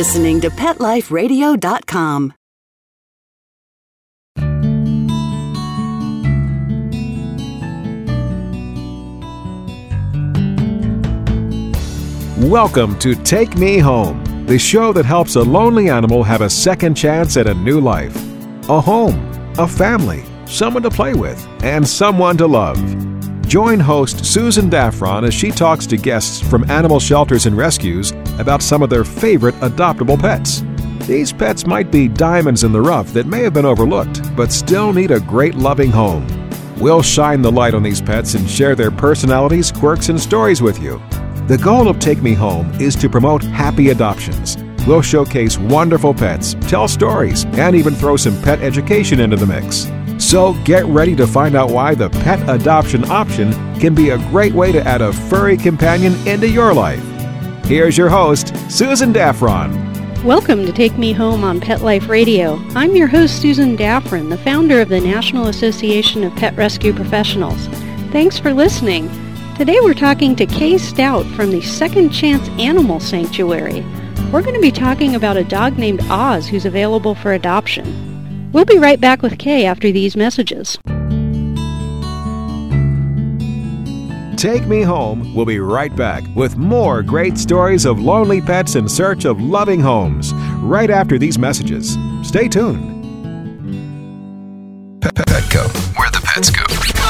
listening to PetLifeRadio.com. Welcome to Take Me Home, the show that helps a lonely animal have a second chance at a new life. A home, a family, someone to play with, and someone to love. Join host Susan Daffron as she talks to guests from animal shelters and rescues about some of their favorite adoptable pets. These pets might be diamonds in the rough that may have been overlooked, but still need a great loving home. We'll shine the light on these pets and share their personalities, quirks, and stories with you. The goal of Take Me Home is to promote happy adoptions. We'll showcase wonderful pets, tell stories, and even throw some pet education into the mix. So get ready to find out why the pet adoption option can be a great way to add a furry companion into your life. Here's your host, Susan Daffron. Welcome to Take Me Home on Pet Life Radio. I'm your host, Susan Daffron, the founder of the National Association of Pet Rescue Professionals. Thanks for listening. Today we're talking to Kay Stout from the Second Chance Animal Sanctuary. We're going to be talking about a dog named Oz who's available for adoption. We'll be right back with Kay after these messages. Take Me Home We'll be right back with more great stories of lonely pets in search of loving homes right after these messages. Stay tuned. Petco, where the pets go.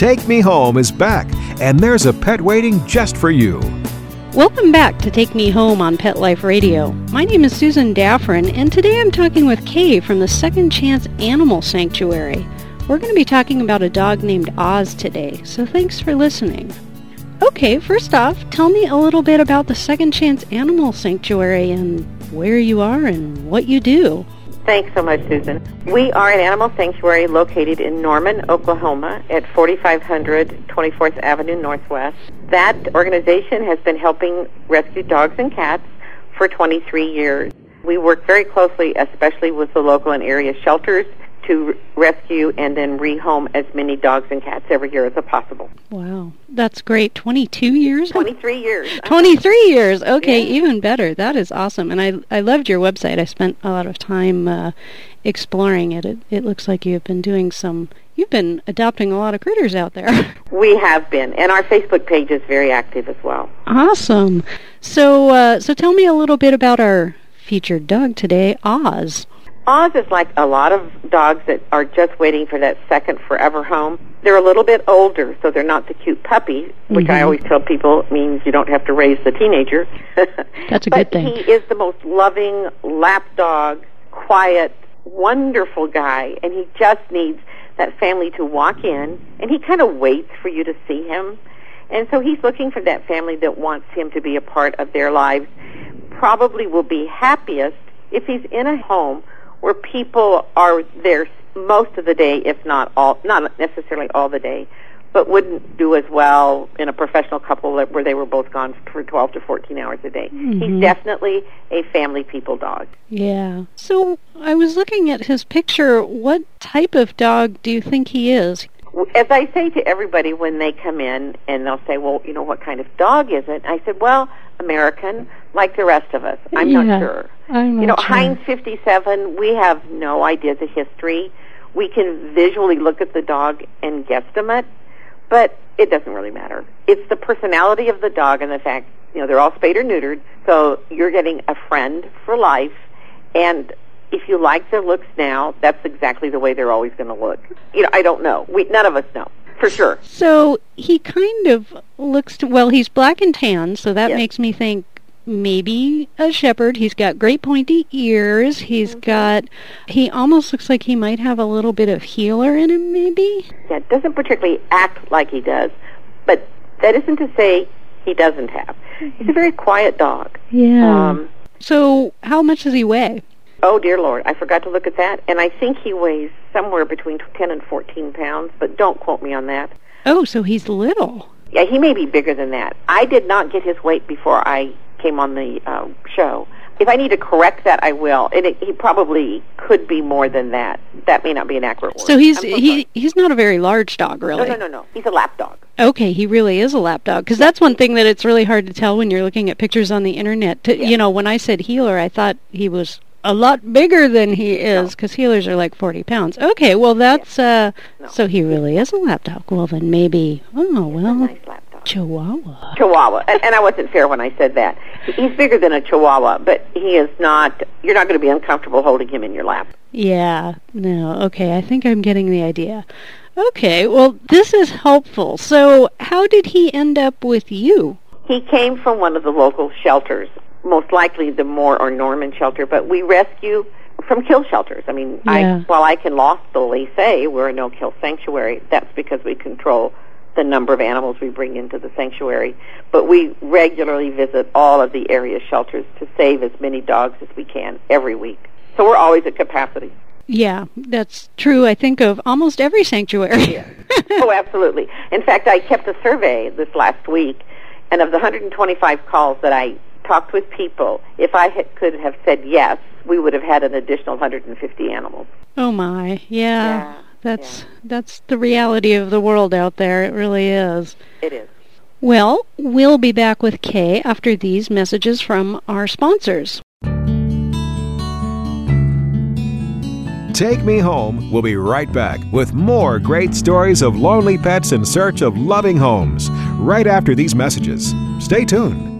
Take Me Home is back, and there's a pet waiting just for you. Welcome back to Take Me Home on Pet Life Radio. My name is Susan Daffron, and today I'm talking with Kay from the Second Chance Animal Sanctuary. We're going to be talking about a dog named Oz today, so thanks for listening. Okay, first off, tell me a little bit about the Second Chance Animal Sanctuary and where you are and what you do. Thanks so much, Susan. We are an animal sanctuary located in Norman, Oklahoma at 4500 24th Avenue Northwest. That organization has been helping rescue dogs and cats for 23 years. We work very closely, especially with the local and area shelters, to rescue and then rehome as many dogs and cats every year as possible. Wow, that's great. 22 years? 23 years. 23 years. Okay, Yeah. even better. That is awesome. And I I loved your website. I spent a lot of time uh, exploring it. it. It looks like you've been doing some you've been adopting a lot of critters out there. We have been, and our Facebook page is very active as well. awesome. So uh, so tell me a little bit about our featured dog today, Oz. Oz is like a lot of dogs that are just waiting for that second forever home. They're a little bit older, so they're not the cute puppy, which I Mhm. always tell people means you don't have to raise the teenager. That's a good thing. he is the most loving lap dog, quiet, wonderful guy, and he just needs that family to walk in, and he kind of waits for you to see him. And so he's looking for that family that wants him to be a part of their lives. Probably will be happiest if he's in a home where people are there most of the day, if not all, not necessarily all the day, but wouldn't do as well in a professional couple that, where they were both gone for 12 to 14 hours a day. Mhm. He's definitely a family people dog. Yeah. So I was looking at his picture. What type of dog do you think he is? As I say to everybody when they come in and they'll say, well, you know, what kind of dog is it? I said, well, American, like the rest of us. I'm Yeah, not sure. I'm not you know, sure. Heinz 57, we have no idea the history. We can visually look at the dog and guesstimate, but it doesn't really matter. It's the personality of the dog and the fact, you know, they're all spayed or neutered, so you're getting a friend for life, and if you like their looks now, that's exactly the way they're always going to look. You know, I don't know. We none of us know for sure. So he kind of looks to, well, he's black and tan, so that Yes. makes me think maybe a shepherd. He's got great pointy ears. He's Mm-hmm. got, he almost looks like he might have a little bit of heeler in him, maybe? Yeah, doesn't particularly act like he does, but that isn't to say he doesn't have. He's a very quiet dog. Yeah. Um, so how much does he weigh? Oh dear Lord, I forgot to look at that, and I think he weighs somewhere between ten and fourteen pounds, but don't quote me on that. Oh, so he's little. Yeah, he may be bigger than that. I did not get his weight before I came on the uh, show. If I need to correct that, I will. And it, he probably could be more than that. That may not be an accurate word. So he's so he he's not a very large dog, really. No, no, no, no. He's a lap dog. Okay, he really is a lap dog because that's one thing that it's really hard to tell when you're looking at pictures on the internet. To, You know, when I said heeler, I thought he was a lot bigger than he is because heelers are like 40 pounds. Okay, well that's uh so he really is a lap dog. Well then maybe oh well Nice. Chihuahua. Chihuahua. And, and I wasn't fair when I said that. He's bigger than a Chihuahua, but he is not. You're not going to be uncomfortable holding him in your lap. Yeah, no, okay, I think I'm getting the idea. Okay, well this is helpful. So how did he end up with you? He came from one of the local shelters, most likely the Moore or Norman shelter, but we rescue from kill shelters. I mean, Yeah. I, while I can lawfully say we're a no-kill sanctuary, that's because we control the number of animals we bring into the sanctuary. But we regularly visit all of the area shelters to save as many dogs as we can every week. So we're always at capacity. Yeah, that's true. I think of almost every sanctuary. oh, absolutely. In fact, I kept a survey this last week, and of the 125 calls that I talked with people, if I had, could have said yes, we would have had an additional 150 animals. Oh my, yeah. Yeah, That's that's the reality of the world out there. It really is. It is. Well, we'll be back with Kay after these messages from our sponsors. Take Me Home We'll be right back with more great stories of lonely pets in search of loving homes right after these messages. Stay tuned.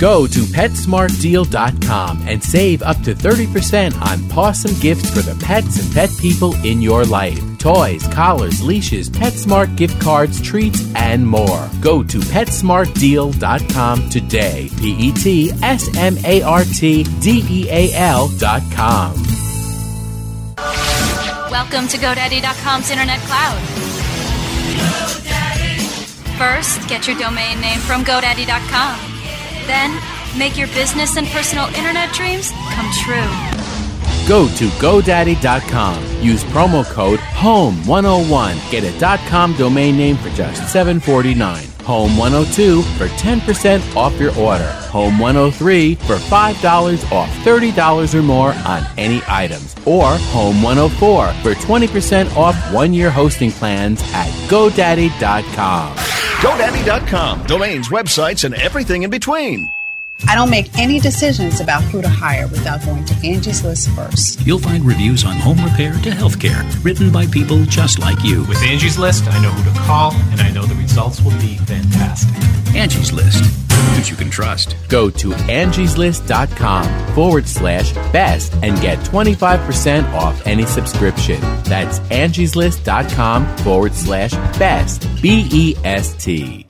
Go to PetSmartDeal.com and save up to 30% on awesome gifts for the pets and pet people in your life. Toys, collars, leashes, PetSmart gift cards, treats, and more. Go to PetSmartDeal.com today. P E T S M A R T D E A L.com. Welcome to GoDaddy.com's Internet Cloud. GoDaddy. First, get your domain name from GoDaddy.com. Then, make your business and personal internet dreams come true. Go to GoDaddy.com. Use promo code HOME101. Get a .com domain name for just $7.49. Home102 for 10% off your order. Home103 for $5 off $30 or more on any items. Or Home104 for 20% off one year hosting plans at GoDaddy.com. GoDaddy.com. Domains, websites, and everything in between. I don't make any decisions about who to hire without going to Angie's List first. You'll find reviews on home repair to healthcare, written by people just like you. With Angie's List, I know who to call, and I know the results will be fantastic. Angie's List, who you can trust. Go to angieslist.com forward slash best and get 25% off any subscription. That's angieslist.com forward slash best. B E S T.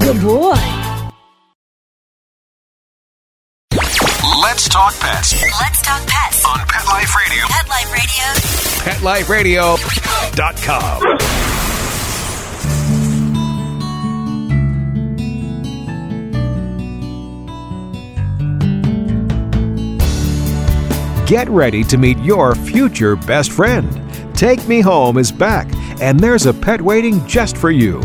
Good boy. Let's talk pets Let's talk pets on Pet Life Radio. Pet Life Radio. PetLifeRadio.com. Get ready to meet your future best friend. Take Me Home is back, and there's a pet waiting just for you.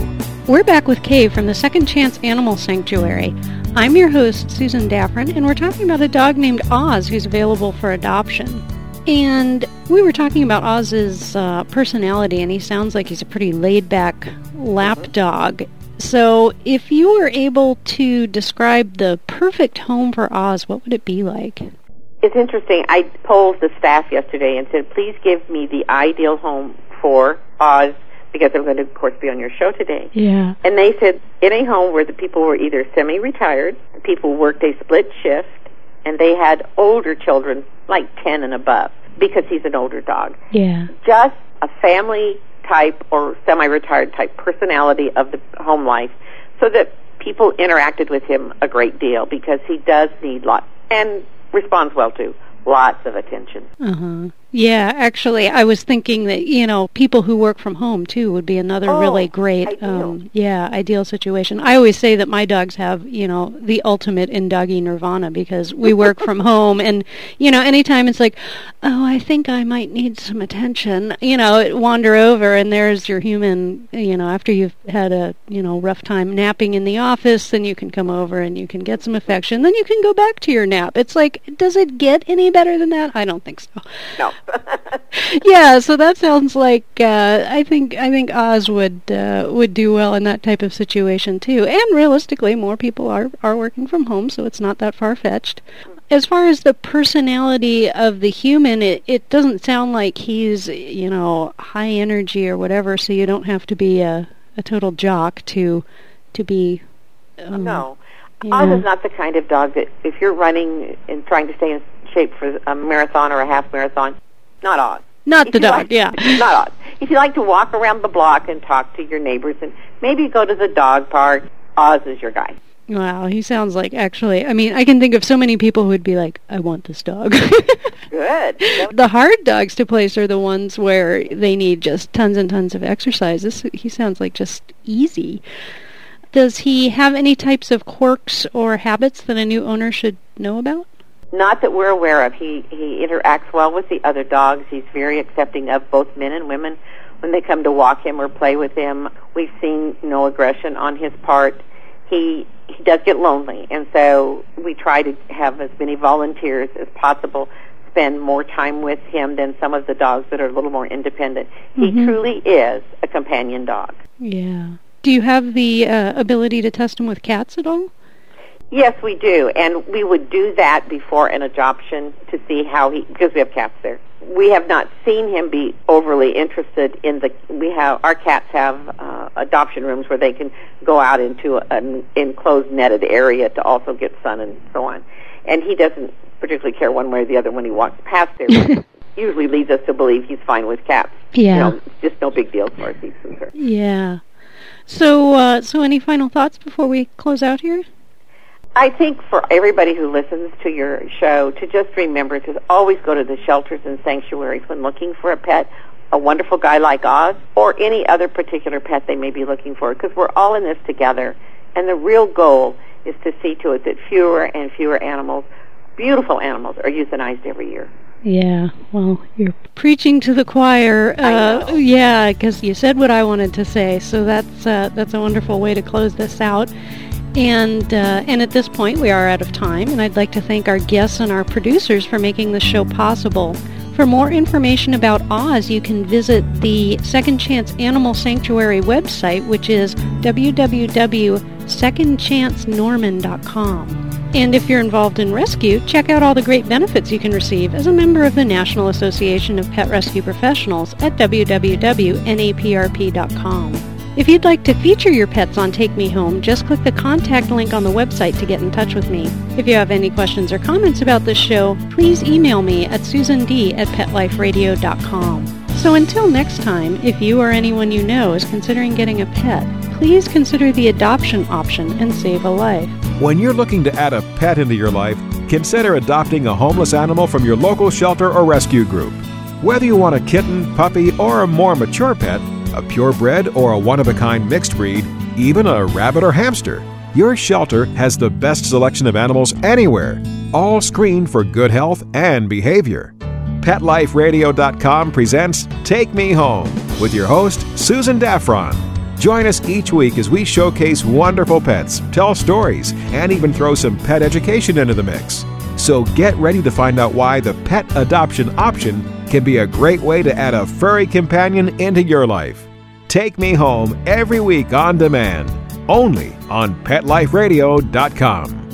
We're back with Kay from the Second Chance Animal Sanctuary. I'm your host, Susan Daffron, and we're talking about a dog named Oz who's available for adoption. And we were talking about Oz's uh, personality, and he sounds like he's a pretty laid back lap dog. So, if you were able to describe the perfect home for Oz, what would it be like? It's interesting. I polled the staff yesterday and said, please give me the ideal home for Oz because I'm going to, of course, be on your show today. Yeah. And they said in a home where the people were either semi-retired, the people worked a split shift, and they had older children, like 10 and above, because he's an older dog. Yeah. Just a family type or semi-retired type personality of the home life so that people interacted with him a great deal because he does need lots and responds well to lots of attention. Uh-huh. Yeah, actually, I was thinking that you know people who work from home too would be another Oh, really great, ideal. um, yeah, ideal situation. I always say that my dogs have you know the ultimate in doggy nirvana because we work from home, and you know anytime it's like, oh, I think I might need some attention, you know, it wander over, and there's your human, you know, after you've had a you know rough time napping in the office, then you can come over and you can get some affection, then you can go back to your nap. It's like, does it get any better than that? I don't think so. No. yeah, so that sounds like uh, I think I think Oz would uh, would do well in that type of situation too. And realistically, more people are are working from home, so it's not that far fetched. As far as the personality of the human, it it doesn't sound like he's you know high energy or whatever. So you don't have to be a a total jock to to be. Um, no. yeah. Oz is not the kind of dog that if you're running and trying to stay in shape for a marathon or a half marathon, not Oz. Not If the dog, like- yeah. Not Oz. If you like to walk around the block and talk to your neighbors and maybe go to the dog park, Oz is your guy. Wow, he sounds like actually. I mean, I can think of so many people who would be like, "I want this dog." Good. the hard dogs to place are the ones where they need just tons and tons of exercise. This he sounds like just easy. Does he have any types of quirks or habits that a new owner should know about? Not that we're aware of. He he interacts well with the other dogs. He's very accepting of both men and women when they come to walk him or play with him. We've seen no aggression on his part. He he does get lonely, and so we try to have as many volunteers as possible spend more time with him than some of the dogs that are a little more independent. He Mhm. truly is a companion dog. Yeah. Do you have the uh, ability to test him with cats at all? Yes, we do, and we would do that before an adoption to see how he because we have cats there. We have not seen him be overly interested in the. We have our cats have uh, adoption rooms where they can go out into an enclosed netted area to also get sun and so on, and he doesn't particularly care one way or the other when he walks past there. usually leads us to believe he's fine with cats. Yeah. you know, it's just no big deal as far as he's concerned. Yeah. So, uh, so any final thoughts before we close out here? I think for everybody who listens to your show to just remember to always go to the shelters and sanctuaries when looking for a pet, a wonderful guy like Oz, or any other particular pet they may be looking for, because we're all in this together. And the real goal is to see to it that fewer and fewer animals, beautiful animals, are euthanized every year. Yeah, well, you're preaching to the choir. Uh, yeah, because you said what I wanted to say, so that's uh, that's a wonderful way to close this out. And uh, and at this point, we are out of time, and I'd like to thank our guests and our producers for making this show possible. For more information about Oz, you can visit the Second Chance Animal Sanctuary website, which is www.secondchancenorman.com. And if you're involved in rescue, check out all the great benefits you can receive as a member of the National Association of Pet Rescue Professionals at www.naprp.com. If you'd like to feature your pets on Take Me Home, just click the contact link on the website to get in touch with me. If you have any questions or comments about this show, please email me at susand at petliferadio.com. So until next time, if you or anyone you know is considering getting a pet, please consider the adoption option and save a life. When you're looking to add a pet into your life, consider adopting a homeless animal from your local shelter or rescue group. Whether you want a kitten, puppy, or a more mature pet, a purebred or a one of a kind mixed breed, even a rabbit or hamster, your shelter has the best selection of animals anywhere, all screened for good health and behavior. PetLifeRadio.com presents Take Me Home with your host, Susan Daffron. Join us each week as we showcase wonderful pets, tell stories, and even throw some pet education into the mix. So get ready to find out why the pet adoption option can be a great way to add a furry companion into your life. Take Me Home every week on demand, only on PetLifeRadio.com.